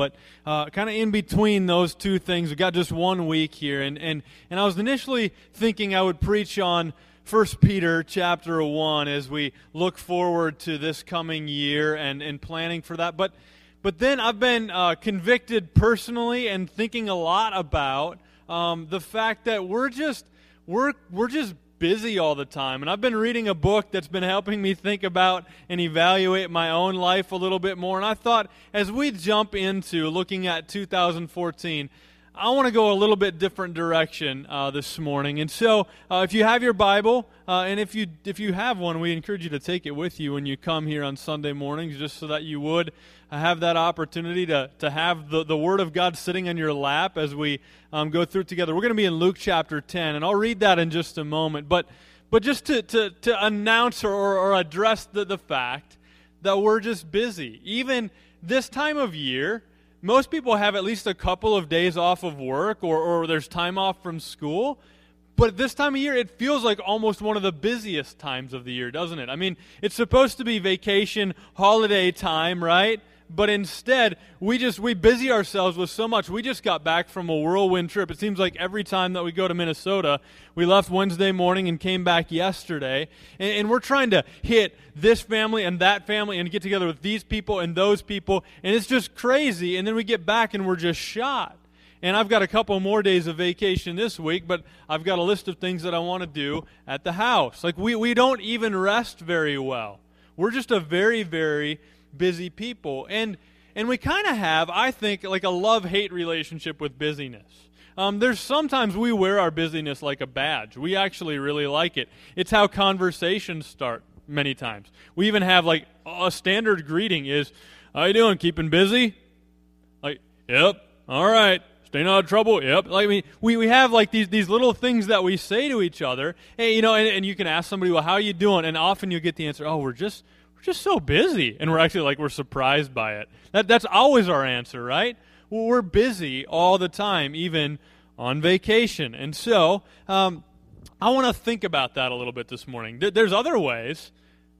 But uh, kind of in between those two things, we got just one week here. And, and, and I was initially thinking I would preach on 1 Peter chapter 1 as we look forward to this coming year and, and planning for that. But, but then I've been uh, convicted personally and thinking a lot about um, the fact that we're just, we're, we're just busy all the time. And I've been reading a book that's been helping me think about and evaluate my own life a little bit more. And I thought as we jump into looking at 2014, I want to go a little bit different direction uh, this morning. And so, uh, if you have your Bible, uh, and if you if you have one, we encourage you to take it with you when you come here on Sunday mornings, just so that you would have that opportunity to, to have the, the Word of God sitting in your lap as we um, go through together. We're going to be in Luke chapter 10, and I'll read that in just a moment. But, but just to, to, to announce or, or address the, the fact that we're just busy. Even this time of year, most people have at least a couple of days off of work or, or there's time off from school. But this time of year, it feels like almost one of the busiest times of the year, doesn't it? I mean, it's supposed to be vacation, holiday time, right? But instead we just we busy ourselves with so much. We just got back from a whirlwind trip. It seems like every time that we go to minnesota we left wednesday morning and came back yesterday. And, and, we're trying to hit this family and that family and get together with these people and those people. And it's just crazy. And then we get back and we're just shot. And I've got a couple more days of vacation this week, but I've got a list of things that I want to do at the house. Like, we, we don't even rest very well. We're just a very, very busy people. And and we kind of have, I think, like a love hate relationship with busyness. Um, there's sometimes we wear our busyness like a badge. We actually really like it. It's how conversations start many times. We even have like a standard greeting is, "How you doing? Keeping busy?" Like, "Yep, all right." Staying out of trouble? Yep. Like, I mean, we, we have like these, these little things that we say to each other. Hey, you know, and, and you can ask somebody, well, how are you doing? And often you get the answer, oh, we're just, we're just so busy. And we're actually like, we're surprised by it. That, that's always our answer, right? Well, we're busy all the time, even on vacation. And so, um, I want to think about that a little bit this morning. There's other ways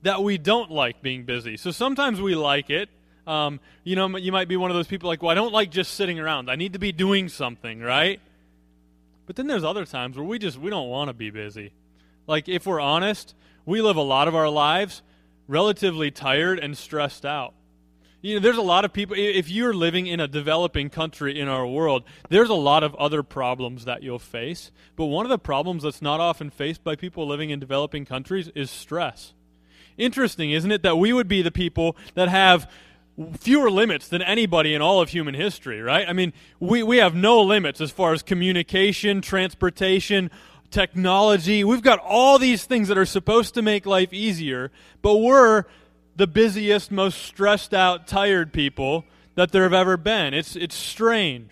that we don't like being busy. So sometimes we like it. Um, you know, you might be one of those people like, well, I don't like just sitting around. I need to be doing something, right? But then there's other times where we just we don't want to be busy. Like if we're honest, we live a lot of our lives relatively tired and stressed out. You know, there's a lot of people, if you're living in a developing country in our world, there's a lot of other problems that you'll face. But one of the problems that's not often faced by people living in developing countries is stress. Interesting, isn't it, that we would be the people that have fewer limits than anybody in all of human history, right? I mean, we, we have no limits as far as communication, transportation, technology. We've got all these things that are supposed to make life easier, but we're the busiest, most stressed out, tired people that there have ever been. It's, it's strange.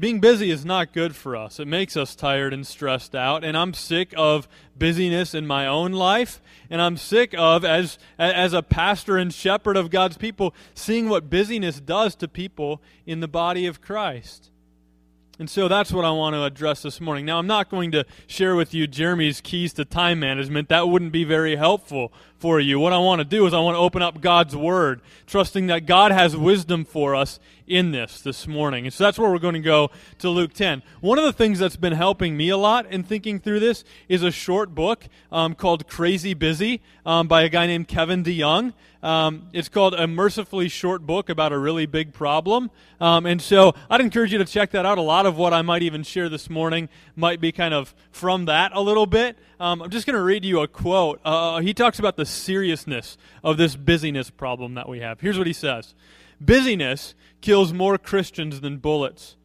Being busy is not good for us. It makes us tired and stressed out, and I'm sick of busyness in my own life, and I'm sick of, as, as a pastor and shepherd of God's people, seeing what busyness does to people in the body of Christ. And so that's what I want to address this morning. Now, I'm not going to share with you Jeremy's keys to time management. That wouldn't be very helpful for you. What I want to do is I want to open up God's Word, trusting that God has wisdom for us in this this morning. And so that's where we're going to go to Luke 10. One of the things that's been helping me a lot in thinking through this is a short book um, called Crazy Busy um, by a guy named Kevin DeYoung. Um, it's called a mercifully short book about a really big problem. Um, and so I'd encourage you to check that out. A lot of what I might even share this morning might be kind of from that a little bit. Um, I'm just going to read you a quote. Uh, he talks about the seriousness of this busyness problem that we have. Here's what he says Busyness kills more Christians than bullets.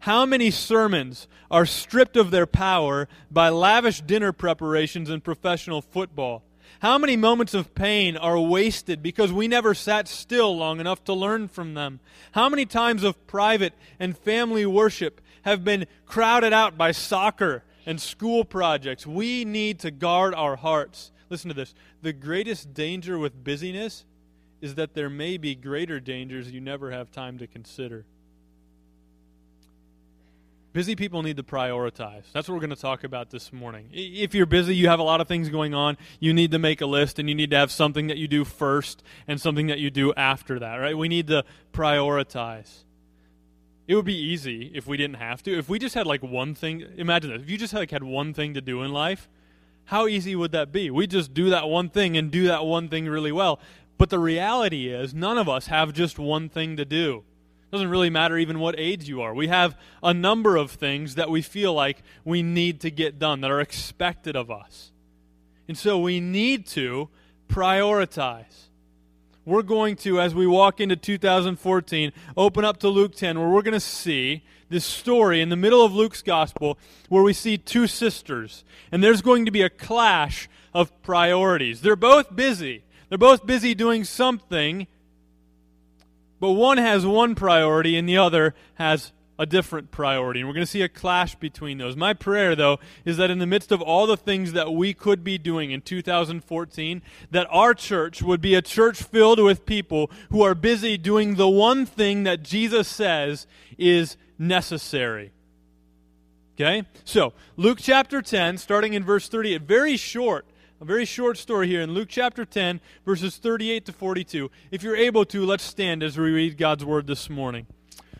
How many sermons are stripped of their power by lavish dinner preparations and professional football? How many moments of pain are wasted because we never sat still long enough to learn from them? How many times of private and family worship have been crowded out by soccer and school projects? We need to guard our hearts. Listen to this. The greatest danger with busyness is that there may be greater dangers you never have time to consider. Busy people need to prioritize. That's what we're going to talk about this morning. If you're busy, you have a lot of things going on, you need to make a list and you need to have something that you do first and something that you do after that, right? We need to prioritize. It would be easy if we didn't have to. If we just had like one thing, imagine this. If you just had, like had one thing to do in life, how easy would that be? We just do that one thing and do that one thing really well. But the reality is none of us have just one thing to do It doesn't really matter even what age you are. We have a number of things that we feel like we need to get done, that are expected of us. And so we need to prioritize. We're going to, as we walk into 2014, open up to Luke 10, where we're going to see this story in the middle of Luke's gospel where we see two sisters. And there's going to be a clash of priorities. They're both busy. They're both busy doing something but one has one priority and the other has a different priority. And we're going to see a clash between those. My prayer, though, is that in the midst of all the things that we could be doing in 2014, that our church would be a church filled with people who are busy doing the one thing that Jesus says is necessary. Okay? So, Luke chapter 10, starting in verse 38, very short a very short story here in Luke chapter 10, verses 38 to 42. If you're able to, let's stand as we read God's word this morning.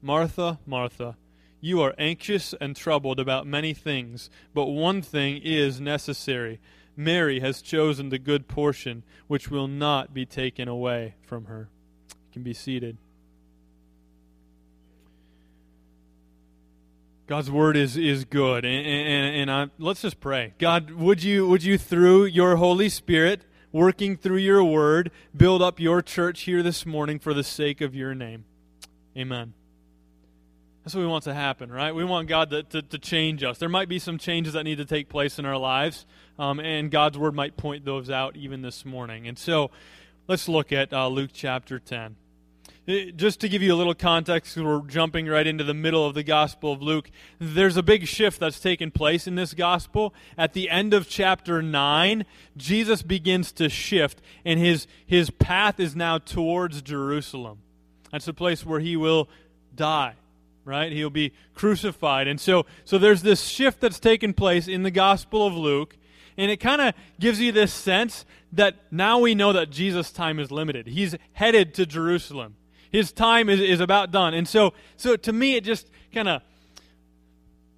Martha, Martha, you are anxious and troubled about many things, but one thing is necessary. Mary has chosen the good portion, which will not be taken away from her. You can be seated. God's word is, is good, and, and, and I, let's just pray. God, would you would you through your Holy Spirit, working through your word, build up your church here this morning for the sake of your name? Amen. That's what we want to happen, right? We want God to, to, to change us. There might be some changes that need to take place in our lives, um, and God's word might point those out even this morning. And so, let's look at uh, Luke chapter ten. Uh, just to give you a little context, we're jumping right into the middle of the Gospel of Luke. There's a big shift that's taken place in this Gospel. At the end of chapter 9, Jesus begins to shift, and his, his path is now towards Jerusalem. That's the place where he will die, right? He'll be crucified. And so, so there's this shift that's taken place in the Gospel of Luke, and it kind of gives you this sense that now we know that Jesus' time is limited. He's headed to Jerusalem his time is, is about done. And so, so to me, it just kind of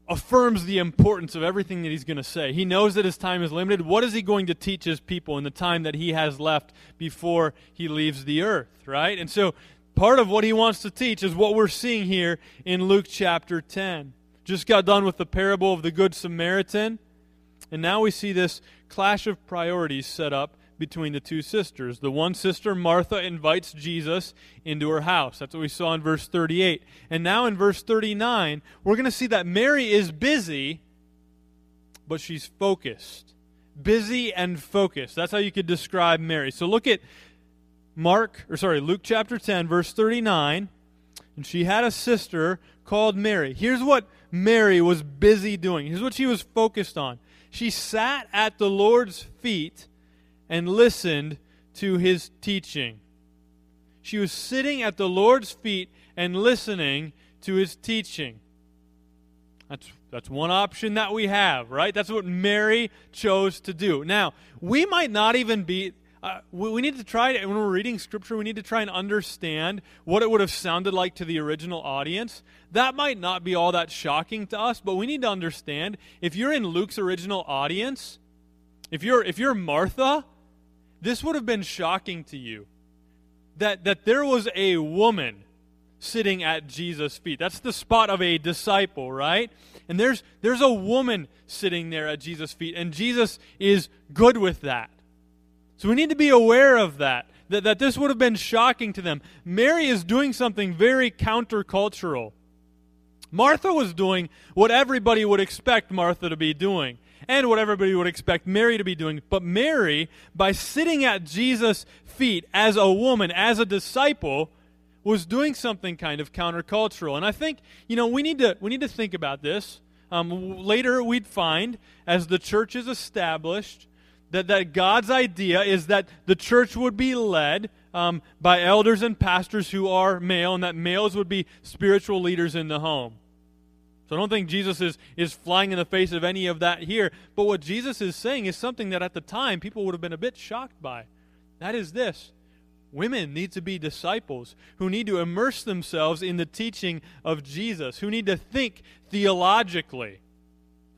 affirms the importance of everything that he's going to say. He knows that his time is limited. What is he going to teach his people in the time that he has left before he leaves the earth, right? And so part of what he wants to teach is what we're seeing here in Luke chapter 10. Just got done with the parable of the Good Samaritan, and now we see this clash of priorities set up between the two sisters. The one sister, Martha, invites Jesus into her house. That's what we saw in verse 38. And now in verse 39, we're going to see that Mary is busy, but she's focused. Busy and focused. That's how you could describe Mary. So look at Mark, or sorry, Luke chapter 10, verse 39. And she had a sister called Mary. Here's what Mary was busy doing. Here's what she was focused on. She sat at the Lord's feet and listened to his teaching. She was sitting at the Lord's feet and listening to his teaching. That's, that's one option that we have, right? That's what Mary chose to do. Now, we might not even be. Uh, we, need to try to, when we're reading scripture, we need to try and understand what it would have sounded like to the original audience. That might not be all that shocking to us, but we need to understand if you're in Luke's original audience, if you're if you're Martha, this would have been shocking to you that, that there was a woman sitting at Jesus' feet. That's the spot of a disciple, right? And there's, there's a woman sitting there at Jesus' feet, and Jesus is good with that. So we need to be aware of that, that, that this would have been shocking to them. Mary is doing something very countercultural. Martha was doing what everybody would expect Martha to be doing and what everybody would expect Mary to be doing. But Mary, by sitting at Jesus' feet as a woman, as a disciple, was doing something kind of countercultural. And I think, you know, we need to, we need to think about this. Um, later, we'd find, as the church is established, that, that God's idea is that the church would be led um, by elders and pastors who are male, and that males would be spiritual leaders in the home. So I don't think Jesus is, is flying in the face of any of that here. But what Jesus is saying is something that at the time people would have been a bit shocked by. That is this women need to be disciples who need to immerse themselves in the teaching of Jesus, who need to think theologically.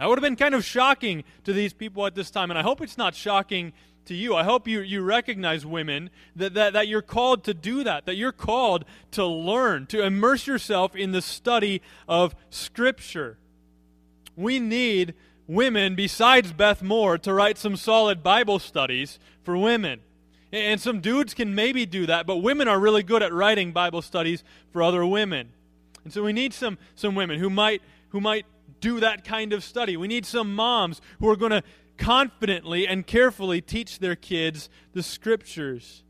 That would have been kind of shocking to these people at this time, and I hope it's not shocking to you. I hope you, you recognize, women, that, that, that you're called to do that, that you're called to learn, to immerse yourself in the study of Scripture. We need women, besides Beth Moore, to write some solid Bible studies for women. And some dudes can maybe do that, but women are really good at writing Bible studies for other women. And so we need some, some women who might, who might do that kind of study. We need some moms who are going to confidently and carefully teach their kids the scriptures.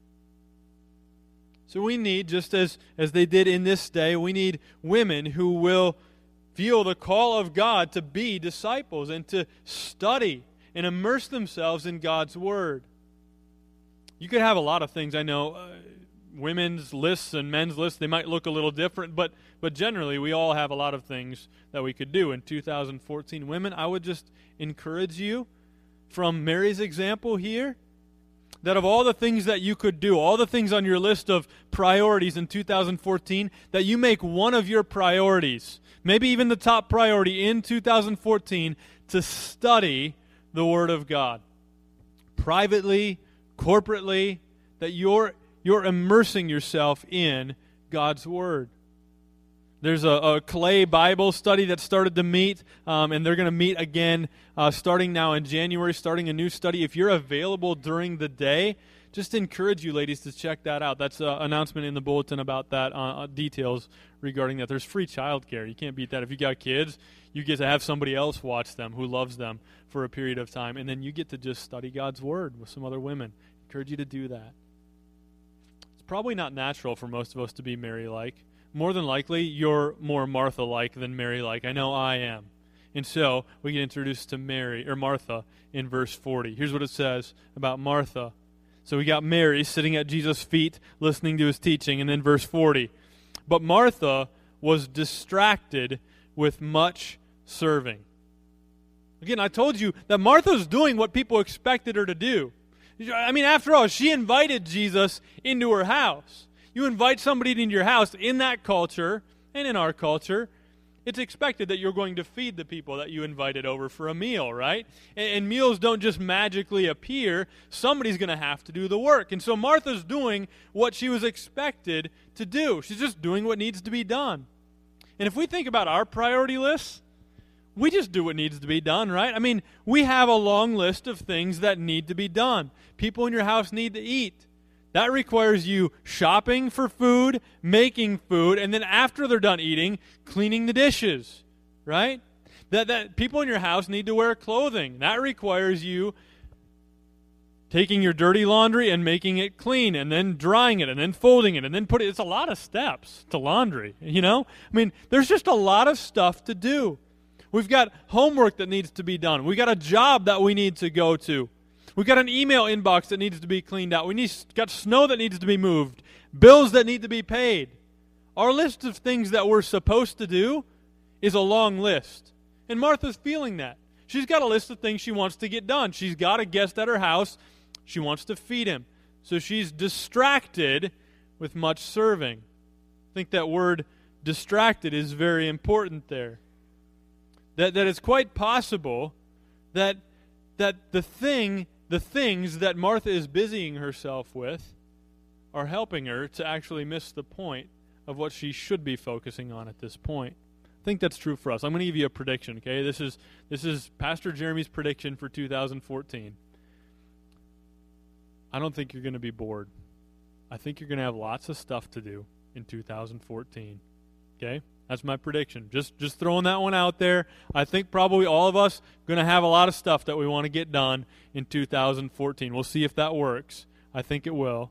So we need, just as, as they did in this day, we need women who will feel the call of God to be disciples and to study and immerse themselves in God's Word. You could have a lot of things. I know uh, women's lists and men's lists, they might look a little different, but, but generally we all have a lot of things that we could do. In 2014, women, I would just encourage you from Mary's example here that of all the things that you could do, all the things on your list of priorities in 2014, that you make one of your priorities, maybe even the top priority in 2014, to study the Word of God. Privately, corporately, that you're, you're immersing yourself in God's Word. There's a, a, Clay Bible study that started to meet, um, and they're going to meet again uh, starting now in January, starting a new study. If you're available during the day, just encourage you, ladies, to check that out. That's an announcement in the bulletin about that, uh, uh, details regarding that. There's free childcare. You can't beat that. If you got kids, you get to have somebody else watch them who loves them for a period of time, and then you get to just study God's Word with some other women. Encourage you to do that. It's probably not natural for most of us to be Mary like more than likely you're more Martha like than Mary like. I know I am. And so we get introduced to Mary or Martha in verse 40. Here's what it says about Martha. So we got Mary sitting at Jesus' feet listening to his teaching. And then verse 40. But Martha was distracted with much serving. Again, I told you that Martha's doing what people expected her to do. I mean, after all, she invited Jesus into her house. You invite somebody into your house in that culture and in our culture, it's expected that you're going to feed the people that you invited over for a meal, right? And, and meals don't just magically appear. Somebody's going to have to do the work. And so Martha's doing what she was expected to do. She's just doing what needs to be done. And if we think about our priority lists, we just do what needs to be done, right? I mean, we have a long list of things that need to be done. People in your house need to eat. That requires you shopping for food, making food, and then after they're done eating, cleaning the dishes, right? That, that people in your house need to wear clothing. That requires you taking your dirty laundry and making it clean and then drying it and then folding it and then put it it's a lot of steps to laundry you know i mean there's just a lot of stuff to do we've got homework that needs to be done we've got a job that we need to go to We've got an email inbox that needs to be cleaned out. We need got snow that needs to be moved, bills that need to be paid. Our list of things that we're supposed to do is a long list. And Martha's feeling that. She's got a list of things she wants to get done. She's got a guest at her house. She wants to feed him. So she's distracted with much serving. I think that word distracted is very important there. That, that it's quite possible that, that the thing the things that Martha is busying herself with are helping her to actually miss the point of what she should be focusing on at this point. I think that's true for us. I'm going to give you a prediction, okay? This is this is Pastor Jeremy's prediction for 2014. I don't think you're going to be bored. I think you're going to have lots of stuff to do in 2014. Okay? That's my prediction. Just just throwing that one out there. I think probably all of us going to have a lot of stuff that we want to get done in 2014. We'll see if that works. I think it will.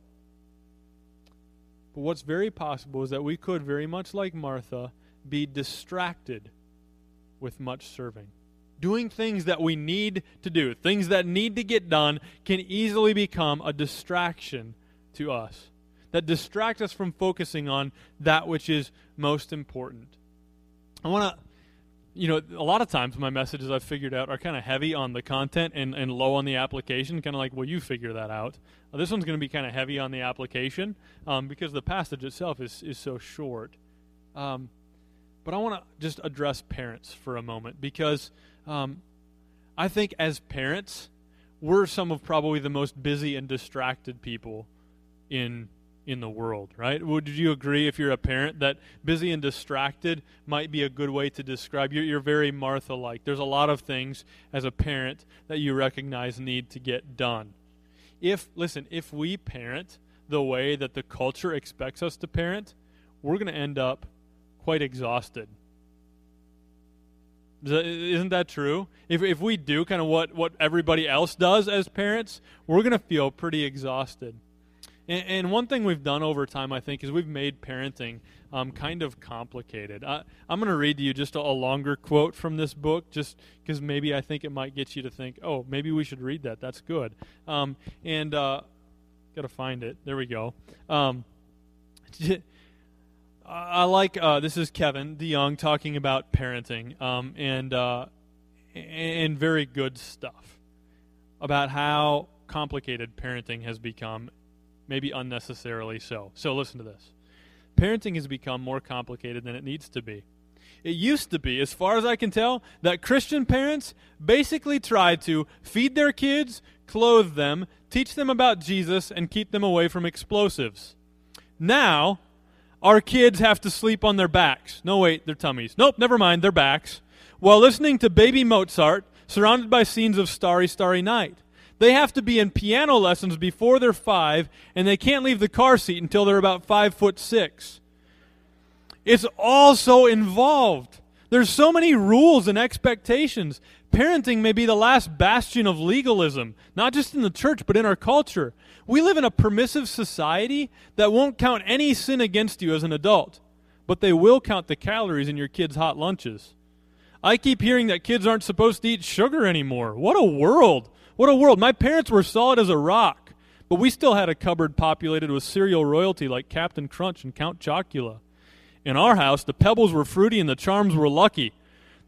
But what's very possible is that we could very much like Martha be distracted with much serving. Doing things that we need to do, things that need to get done, can easily become a distraction to us that distract us from focusing on that which is most important. I want to, you know, a lot of times my messages I've figured out are kind of heavy on the content and, and low on the application, kind of like, well, you figure that out. Uh, this one's going to be kind of heavy on the application um, because the passage itself is, is so short. Um, but I want to just address parents for a moment because um, I think as parents, we're some of probably the most busy and distracted people in in the world, right? Would you agree, if you're a parent, that busy and distracted might be a good way to describe you? You're very Martha like. There's a lot of things as a parent that you recognize need to get done. If, listen, if we parent the way that the culture expects us to parent, we're going to end up quite exhausted. Isn't that true? If, if we do kind of what, what everybody else does as parents, we're going to feel pretty exhausted. And, and, one thing we've done over time, I think, is we've made parenting um, kind of complicated. I, am going to read to you just a, a, longer quote from this book, just because maybe I think it might get you to think, oh, maybe we should read that. That's good. Um, and uh, got to find it. There we go. Um, I like uh, this is Kevin DeYoung talking about parenting um, and uh, and very good stuff about how complicated parenting has become maybe unnecessarily so. So listen to this. Parenting has become more complicated than it needs to be. It used to be, as far as I can tell, that Christian parents basically tried to feed their kids, clothe them, teach them about Jesus, and keep them away from explosives. Now, our kids have to sleep on their backs. No, wait, their tummies. Nope, never mind, their backs. While listening to baby Mozart, surrounded by scenes of Starry, Starry Night. They have to be in piano lessons before they're five, and they can't leave the car seat until they're about five foot six. It's all so involved. There's so many rules and expectations. Parenting may be the last bastion of legalism, not just in the church, but in our culture. We live in a permissive society that won't count any sin against you as an adult, but they will count the calories in your kids' hot lunches. I keep hearing that kids aren't supposed to eat sugar anymore. What a world! What a world. My parents were solid as a rock, but we still had a cupboard populated with cereal royalty like Captain Crunch and Count Chocula. In our house, the pebbles were fruity and the charms were lucky.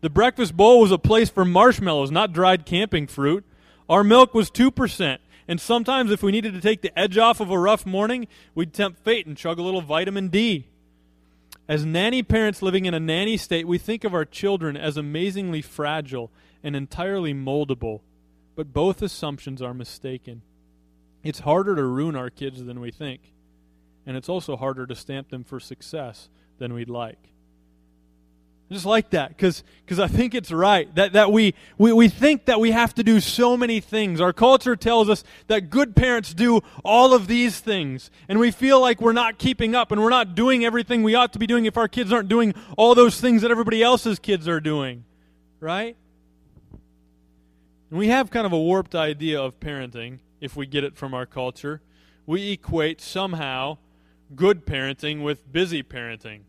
The breakfast bowl was a place for marshmallows, not dried camping fruit. Our milk was 2%, and sometimes if we needed to take the edge off of a rough morning, we'd tempt fate and chug a little vitamin D. As nanny parents living in a nanny state, we think of our children as amazingly fragile and entirely moldable. But both assumptions are mistaken. It's harder to ruin our kids than we think, and it's also harder to stamp them for success than we'd like. I just like that because I think it's right that, that we, we, we think that we have to do so many things. Our culture tells us that good parents do all of these things, and we feel like we're not keeping up and we're not doing everything we ought to be doing if our kids aren't doing all those things that everybody else's kids are doing. Right? And we have kind of a warped idea of parenting if we get it from our culture. We equate somehow good parenting with busy parenting.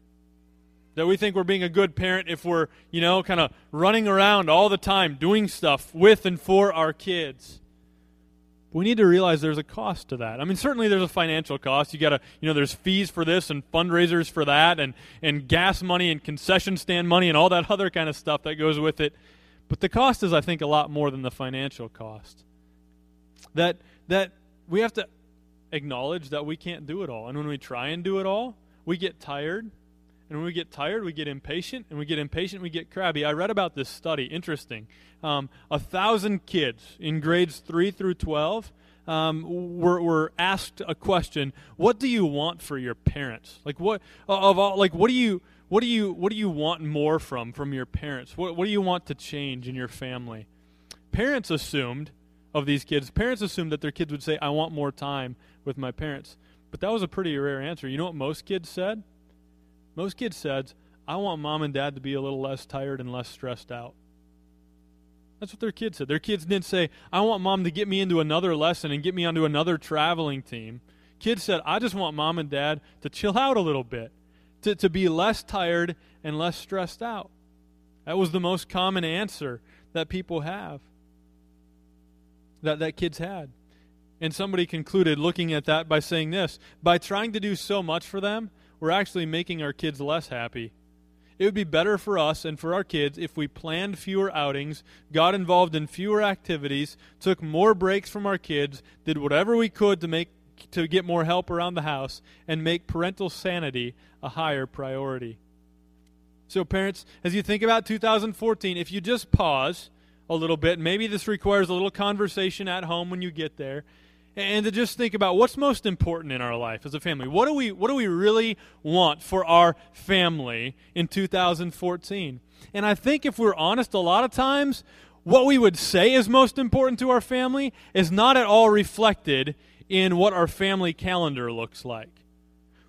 That we think we're being a good parent if we're, you know, kind of running around all the time doing stuff with and for our kids. We need to realize there's a cost to that. I mean, certainly there's a financial cost. You got to, you know, there's fees for this and fundraisers for that and, and gas money and concession stand money and all that other kind of stuff that goes with it. But the cost is, I think, a lot more than the financial cost. That, that we have to acknowledge that we can't do it all. And when we try and do it all, we get tired. And when we get tired, we get impatient. And we get impatient, we get crabby. I read about this study. Interesting. Um, a thousand kids in grades 3 through 12 um, were, were asked a question What do you want for your parents? Like, what, of all, like, what do you what do you what do you want more from from your parents? What what do you want to change in your family? Parents assumed of these kids, parents assumed that their kids would say, "I want more time with my parents." But that was a pretty rare answer. You know what most kids said? Most kids said, I want mom and dad to be a little less tired and less stressed out. That's what their kids said. Their kids didn't say, I want mom to get me into another lesson and get me onto another traveling team. Kids said, I just want mom and dad to chill out a little bit, to, to be less tired and less stressed out. That was the most common answer that people have, that, that kids had. And somebody concluded looking at that by saying this by trying to do so much for them, we're actually making our kids less happy. It would be better for us and for our kids if we planned fewer outings, got involved in fewer activities, took more breaks from our kids, did whatever we could to make to get more help around the house and make parental sanity a higher priority. So parents, as you think about 2014, if you just pause a little bit, maybe this requires a little conversation at home when you get there and to just think about what's most important in our life as a family. What do we what do we really want for our family in 2014? And I think if we're honest a lot of times what we would say is most important to our family is not at all reflected in what our family calendar looks like.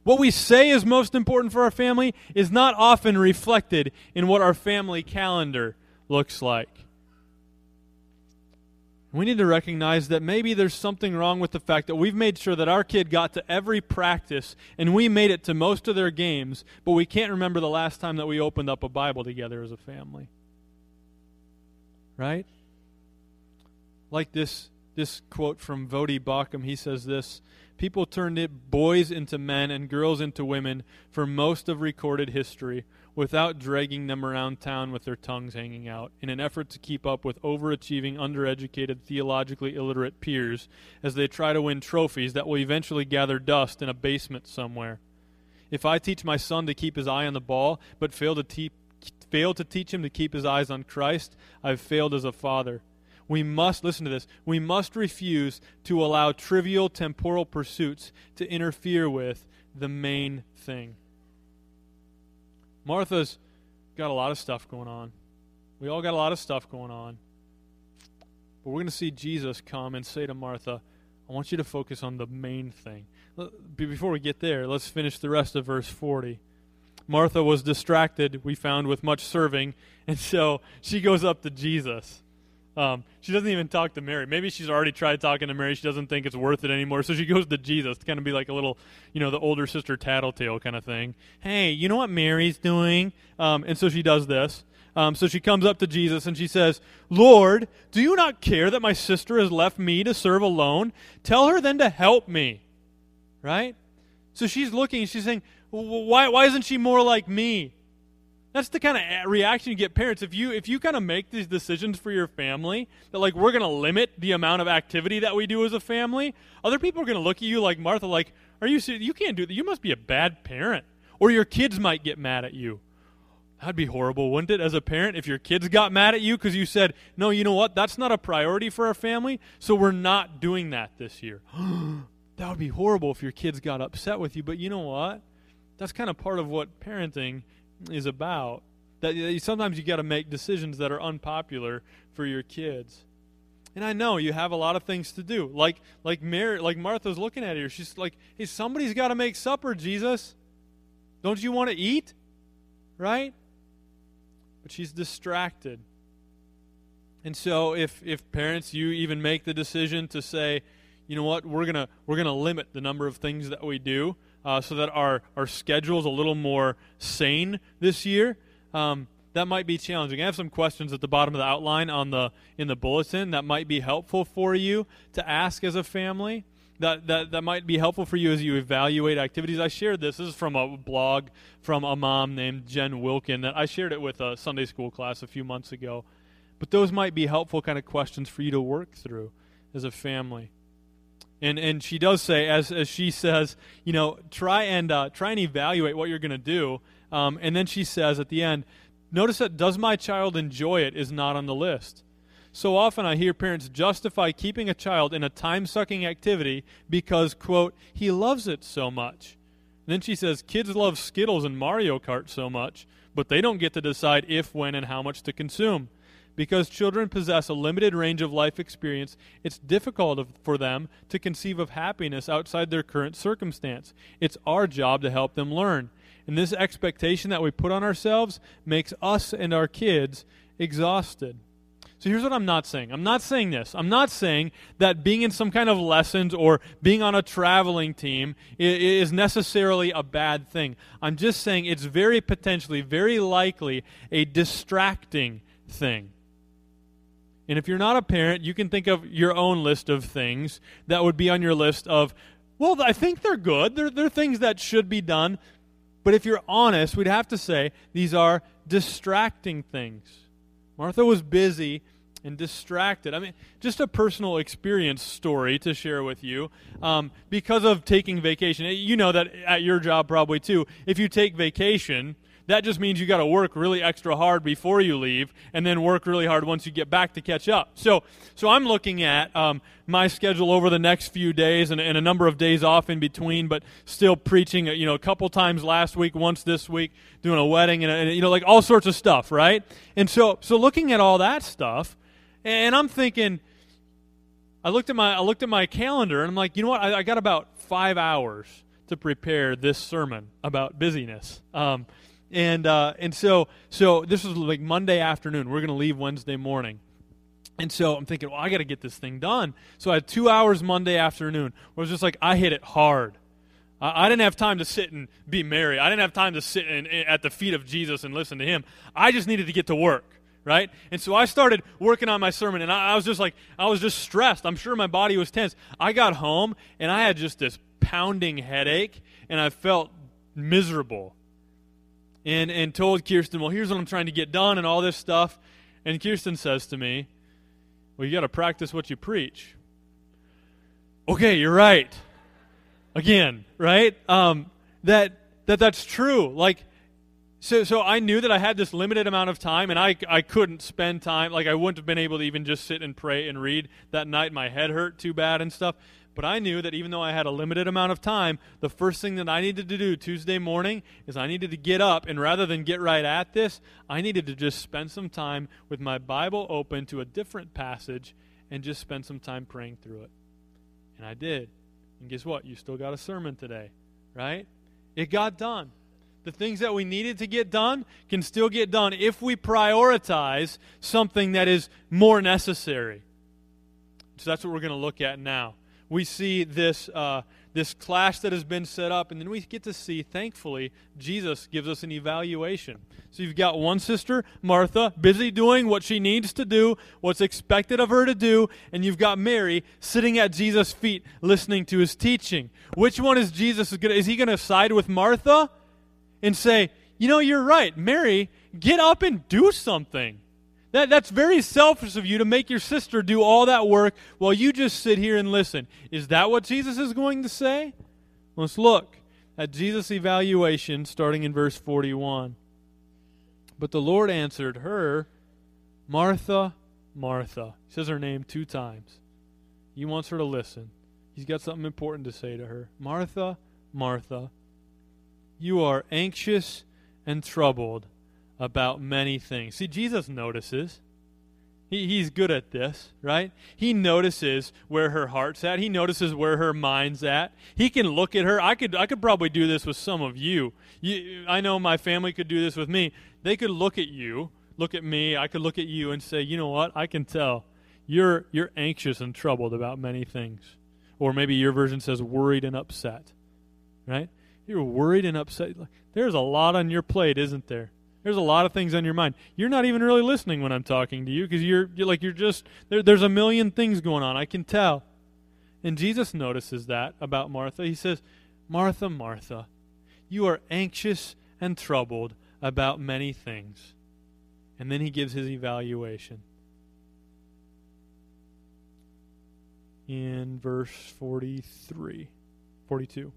What we say is most important for our family is not often reflected in what our family calendar looks like. We need to recognize that maybe there's something wrong with the fact that we've made sure that our kid got to every practice and we made it to most of their games, but we can't remember the last time that we opened up a Bible together as a family. Right? Like this this quote from Voddie Baucham, he says this People turned it boys into men and girls into women for most of recorded history without dragging them around town with their tongues hanging out, in an effort to keep up with overachieving, undereducated, theologically illiterate peers as they try to win trophies that will eventually gather dust in a basement somewhere. If I teach my son to keep his eye on the ball, but fail to, te- fail to teach him to keep his eyes on Christ, I've failed as a father. We must, listen to this, we must refuse to allow trivial temporal pursuits to interfere with the main thing. Martha's got a lot of stuff going on. We all got a lot of stuff going on. But we're going to see Jesus come and say to Martha, I want you to focus on the main thing. Before we get there, let's finish the rest of verse 40. Martha was distracted, we found, with much serving, and so she goes up to Jesus. Um, she doesn't even talk to Mary. Maybe she's already tried talking to Mary. She doesn't think it's worth it anymore. So she goes to Jesus to kind of be like a little, you know, the older sister tattletale kind of thing. Hey, you know what Mary's doing? Um, and so she does this. Um, so she comes up to Jesus and she says, Lord, do you not care that my sister has left me to serve alone? Tell her then to help me. Right? So she's looking, she's saying, why, why isn't she more like me? That's the kind of eh, reaction you get parents if you if you kind of make these decisions for your family that like we're going to limit the amount of activity that we do as a family. Other people are going to look at you like Martha like, "Are you you can't do that. You must be a bad parent." Or your kids might get mad at you. That'd be horrible, wouldn't it, as a parent, if your kids got mad at you because you said, no, you know what? That's not a priority for our family, so we're not doing that this year. that would be horrible if your kids got upset with you, but you know what? That's kind of part of what parenting is about. That sometimes you got to make decisions that are unpopular for your kids. And I know you have a lot of things to do. Like like Mary, like Martha's looking at her. She's like, "Hey, somebody's got to make supper, Jesus. Don't you want to eat?" Right? But she's distracted. And so if if parents you even make the decision to say, "You know what? We're going to we're going to limit the number of things that we do uh, so that our, our schedule is a little more sane this year. Um, that might be challenging. I have some questions at the bottom of the outline on the in the bulletin that might be helpful for you to ask as a family. That, that that might be helpful for you as you evaluate activities. I shared this. This is from a blog from a mom named Jen Wilkin that I shared it with a Sunday school class a few months ago. But those might be helpful kind of questions for you to work through as a family. And and she does say, as as she says, you know, try and uh, try and evaluate what you're going to do. Um, and then she says at the end, notice that does my child enjoy it is not on the list. So often I hear parents justify keeping a child in a time sucking activity because, quote, he loves it so much. And then she says, kids love Skittles and Mario Kart so much, but they don't get to decide if, when, and how much to consume. Because children possess a limited range of life experience, it's difficult for them to conceive of happiness outside their current circumstance. It's our job to help them learn. And this expectation that we put on ourselves makes us and our kids exhausted. So here's what I'm not saying. I'm not saying this. I'm not saying that being in some kind of lessons or being on a traveling team is necessarily a bad thing. I'm just saying it's very potentially, very likely a distracting thing. And if you're not a parent, you can think of your own list of things that would be on your list of, well, I think they're good. They're, they're things that should be done. But if you're honest, we'd have to say these are distracting things. Martha was busy and distracted. I mean, just a personal experience story to share with you. Um, because of taking vacation, you know that at your job probably too, if you take vacation, that just means you got to work really extra hard before you leave and then work really hard once you get back to catch up. So, so I'm looking at um, my schedule over the next few days and, and, a number of days off in between, but still preaching, you know, a couple times last week, once this week, doing a wedding and, and you know, like all sorts of stuff, right? And so, so looking at all that stuff, and I'm thinking, I looked at my I looked at my calendar and I'm like, you know what? I, I got about five hours to prepare this sermon about busyness. Um, and uh, and so so this was like Monday afternoon. We're to leave Wednesday morning. And so I'm thinking, well, I got to get this thing done. So I had two hours Monday afternoon where it was just like, I hit it hard. I, I didn't have time to sit and be Mary. I didn't have time to sit in, in, at the feet of Jesus and listen to him. I just needed to get to work, right? And so I started working on my sermon, and I, I was just like, I was just stressed. I'm sure my body was tense. I got home, and I had just this pounding headache, and I felt miserable and, and told Kirsten, well, here's what I'm trying to get done and all this stuff. And Kirsten says to me, well, you got to practice what you preach. Okay, you're right. Again, right? Um, that, that that's true. Like, so, so I knew that I had this limited amount of time, and I, I couldn't spend time. Like, I wouldn't have been able to even just sit and pray and read that night. My head hurt too bad and stuff. But I knew that even though I had a limited amount of time, the first thing that I needed to do Tuesday morning is I needed to get up, and rather than get right at this, I needed to just spend some time with my Bible open to a different passage and just spend some time praying through it. And I did. And guess what? You still got a sermon today, right? It got done. The things that we needed to get done can still get done if we prioritize something that is more necessary. So that's what we're going to look at now we see this, uh, this clash that has been set up, and then we get to see, thankfully, Jesus gives us an evaluation. So you've got one sister, Martha, busy doing what she needs to do, what's expected of her to do, and you've got Mary sitting at Jesus' feet listening to his teaching. Which one is Jesus? Is he going to side with Martha and say, you know, you're right, Mary, get up and do something? That, that's very selfish of you to make your sister do all that work while you just sit here and listen. Is that what Jesus is going to say? Let's look at Jesus' evaluation starting in verse 41. But the Lord answered her, Martha, Martha. He says her name two times. He wants her to listen. He's got something important to say to her. Martha, Martha, you are anxious and troubled about many things. See, Jesus notices. He, he's good at this, right? He notices where her heart's at. He notices where her mind's at. He can look at her. I could, I could probably do this with some of you. you. I know my family could do this with me. They could look at you, look at me. I could look at you and say, you know what? I can tell you're you're anxious and troubled about many things. Or maybe your version says worried and upset, right? You're worried and upset. There's a lot on your plate, isn't there? There's a lot of things on your mind. You're not even really listening when I'm talking to you because you're, you're, like you're just there, there's a million things going on. I can tell. And Jesus notices that about Martha. He says, "Martha, Martha, you are anxious and troubled about many things." And then he gives his evaluation. In verse 43, 42.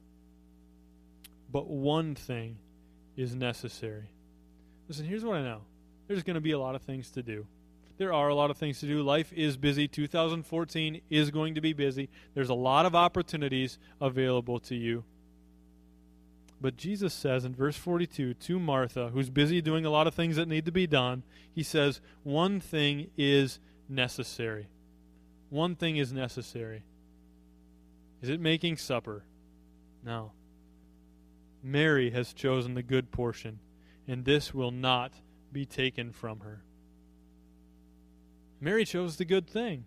But one thing is necessary. Listen, here's what I know there's going to be a lot of things to do. There are a lot of things to do. Life is busy. 2014 is going to be busy. There's a lot of opportunities available to you. But Jesus says in verse 42 to Martha, who's busy doing a lot of things that need to be done, he says, One thing is necessary. One thing is necessary. Is it making supper? No. Mary has chosen the good portion, and this will not be taken from her. Mary chose the good thing.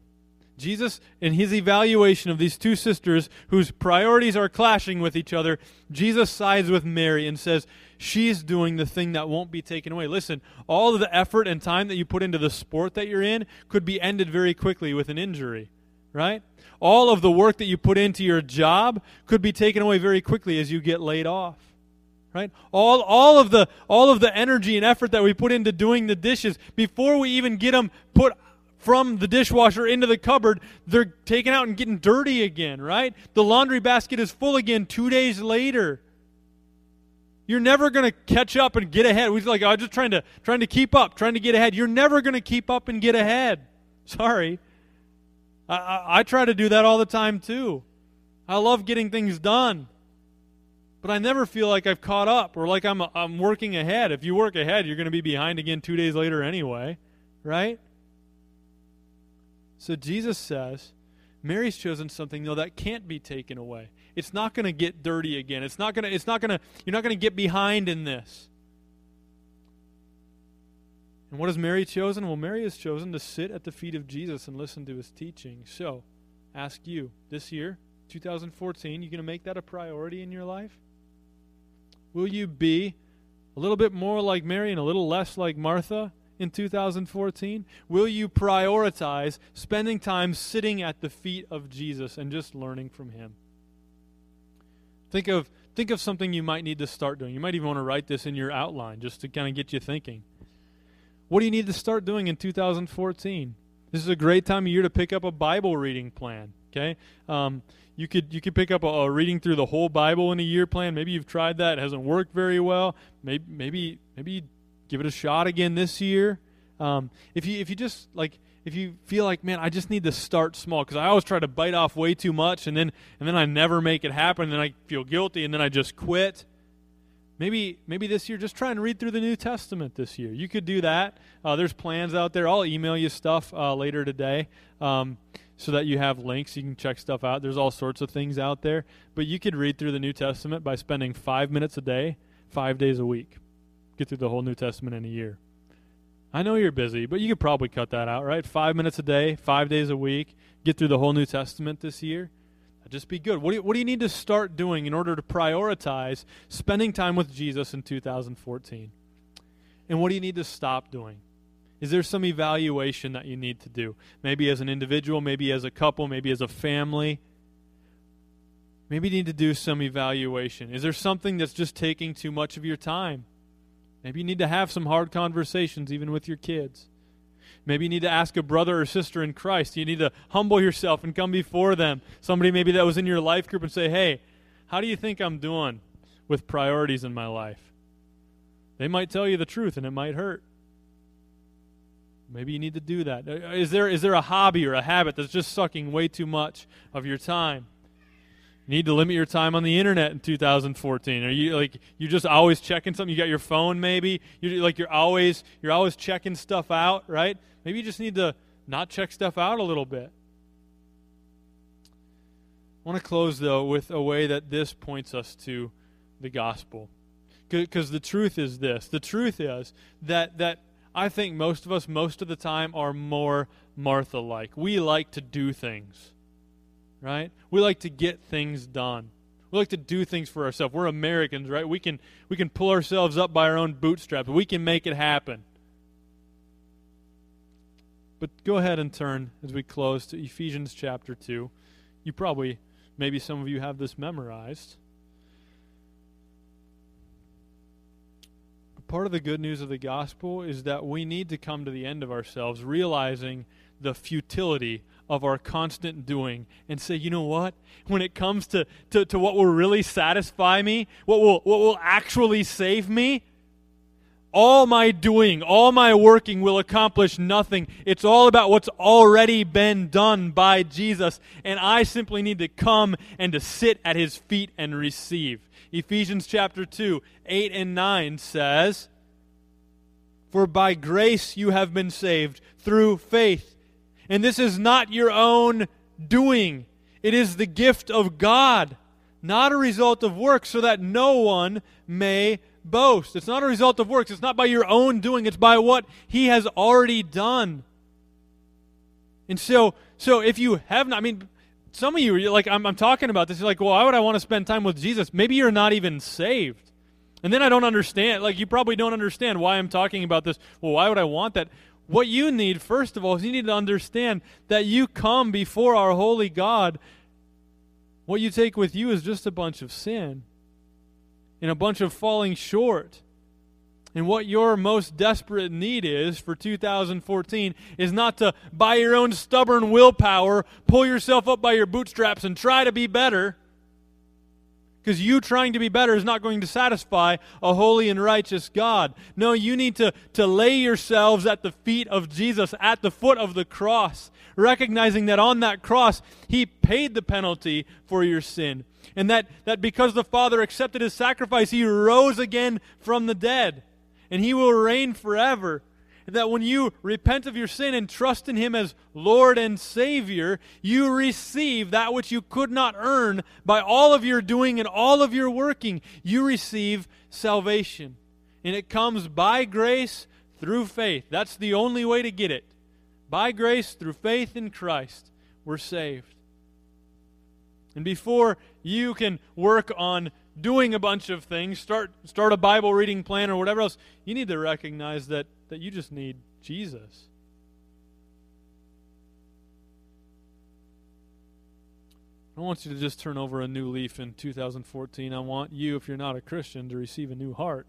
Jesus, in his evaluation of these two sisters whose priorities are clashing with each other, Jesus sides with Mary and says, She's doing the thing that won't be taken away. Listen, all of the effort and time that you put into the sport that you're in could be ended very quickly with an injury, right? All of the work that you put into your job could be taken away very quickly as you get laid off right all, all of the all of the energy and effort that we put into doing the dishes before we even get them put from the dishwasher into the cupboard, they're taken out and getting dirty again, right? The laundry basket is full again two days later. You're never going to catch up and get ahead. We're like, I'm just trying to trying to keep up, trying to get ahead. You're never going to keep up and get ahead. Sorry. I, I, I try to do that all the time too. I love getting things done. But I never feel like I've caught up or like I'm, I'm working ahead. If you work ahead, you're going to be behind again two days later anyway, right? So Jesus says, Mary's chosen something though that can't be taken away. It's not going to get dirty again. It's not going to it's not going to you're not going to get behind in this. And what has Mary chosen? Well, Mary has chosen to sit at the feet of Jesus and listen to his teaching. So, ask you, this year, 2014, you going to make that a priority in your life? Will you be a little bit more like Mary and a little less like Martha? in 2014? Will you prioritize spending time sitting at the feet of Jesus and just learning from him? Think of think of something you might need to start doing. You might even want to write this in your outline just to kind of get you thinking. What do you need to start doing in 2014? This is a great time of year to pick up a Bible reading plan. Okay, um, you could you could pick up a, a, reading through the whole Bible in a year plan. Maybe you've tried that; it hasn't worked very well. Maybe maybe maybe give it a shot again this year. Um, if you if you just like if you feel like man, I just need to start small because I always try to bite off way too much and then and then I never make it happen. And then I feel guilty and then I just quit. Maybe maybe this year just try and read through the New Testament this year. You could do that. Uh, there's plans out there. I'll email you stuff uh, later today. Um, so that you have links. You can check stuff out. There's all sorts of things out there. But you could read through the New Testament by spending five minutes a day, five days a week get through the whole New Testament in a year. I know you're busy, but you could probably cut that out, right? Five minutes a day, five days a week, get through the whole New Testament this year. Just be good. What do, you, what do you need to start doing in order to prioritize spending time with Jesus in 2014? And what do you need to stop doing? Is there some evaluation that you need to do? Maybe as an individual, maybe as a couple, maybe as a family. Maybe you need to do some evaluation. Is there something that's just taking too much of your time? Maybe you need to have some hard conversations even with your kids. Maybe you need to ask a brother or sister in Christ. You need to humble yourself and come before them. Somebody maybe that was in your life group and say, hey, how do you think I'm doing with priorities in my life? They might tell you the truth and it might hurt. Maybe you need to do that. Is there, is there a hobby or a habit that's just sucking way too much of your time? You need to limit your time on the internet in 2014. Are you like you're just always checking something? You got your phone maybe. you're like you're always you're always checking stuff out, right? Maybe you just need to not check stuff out a little bit. I want to close though with a way that this points us to the gospel. Because the truth is this. The truth is that that I think most of us most of the time are more Martha like. We like to do things right? We like to get things done. We like to do things for ourselves. We're Americans, right? We can we can pull ourselves up by our own bootstraps. We can make it happen. But go ahead and turn as we close to Ephesians chapter 2. You probably maybe some of you have this memorized. part of the good news of the gospel is that we need to come to the end of ourselves realizing the futility of our constant doing and say, you know what? When it comes to, to, to what will really satisfy me, what will, what will actually save me, all my doing, all my working will accomplish nothing. It's all about what's already been done by Jesus. And I simply need to come and to sit at his feet and receive. Ephesians chapter 2, 8 and 9 says, For by grace you have been saved through faith and this is not your own doing, it is the gift of God, not a result of works, so that no one may boast. It's not a result of works. It's not by your own doing, it's by what He has already done. And so, so if you have not, I mean, some of you, like, I'm, I'm talking about this, you're like, well, why would I want to spend time with Jesus? Maybe you're not even saved. And then I don't understand, like, you probably don't understand why I'm talking about this. Well, why would I want that? What you need, first of all, is you need to understand that you come before our holy God. What you take with you is just a bunch of sin and a bunch of falling short. And what your most desperate need is for 2014 is not to, by your own stubborn willpower, pull yourself up by your bootstraps and try to be better. Because you trying to be better is not going to satisfy a holy and righteous God. No, you need to, to lay yourselves at the feet of Jesus, at the foot of the cross, recognizing that on that cross, He paid the penalty for your sin. And that, that because the Father accepted His sacrifice, He rose again from the dead and he will reign forever. That when you repent of your sin and trust in him as Lord and Savior, you receive that which you could not earn by all of your doing and all of your working. You receive salvation. And it comes by grace through faith. That's the only way to get it. By grace through faith in Christ, we're saved. And before you can work on doing a bunch of things, start start a Bible reading plan or whatever else, you need to recognize that that you just need Jesus. I want you to just turn over a new leaf in 2014. I want you, if you're not a Christian, to receive a new heart.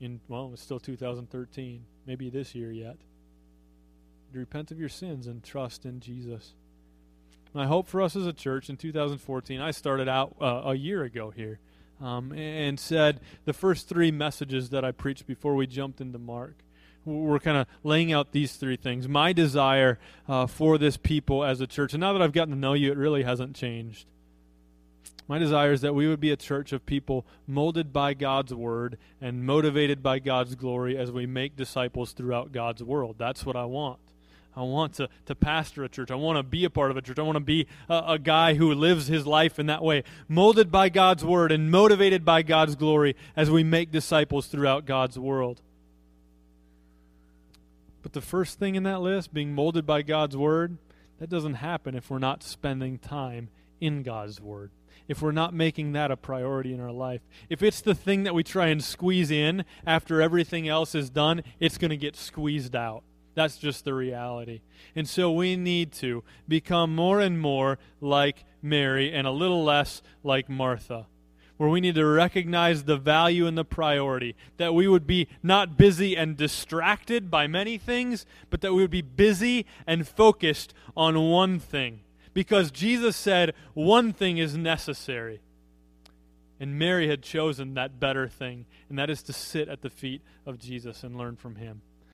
In well, it's still 2013, maybe this year yet. To repent of your sins and trust in Jesus. My hope for us as a church in 2014, I started out uh, a year ago here um, and said the first three messages that I preached before we jumped into Mark. We're kind of laying out these three things. My desire uh, for this people as a church, and now that I've gotten to know you, it really hasn't changed. My desire is that we would be a church of people molded by God's word and motivated by God's glory as we make disciples throughout God's world. That's what I want. I want to, to pastor a church. I want to be a part of a church. I want to be a, a, guy who lives his life in that way, molded by God's word and motivated by God's glory as we make disciples throughout God's world. But the first thing in that list, being molded by God's word, that doesn't happen if we're not spending time in God's word. If we're not making that a priority in our life. If it's the thing that we try and squeeze in after everything else is done, it's going to get squeezed out. That's just the reality. And so we need to become more and more like Mary and a little less like Martha. Where we need to recognize the value and the priority. That we would be not busy and distracted by many things, but that we would be busy and focused on one thing. Because Jesus said one thing is necessary. And Mary had chosen that better thing, and that is to sit at the feet of Jesus and learn from him.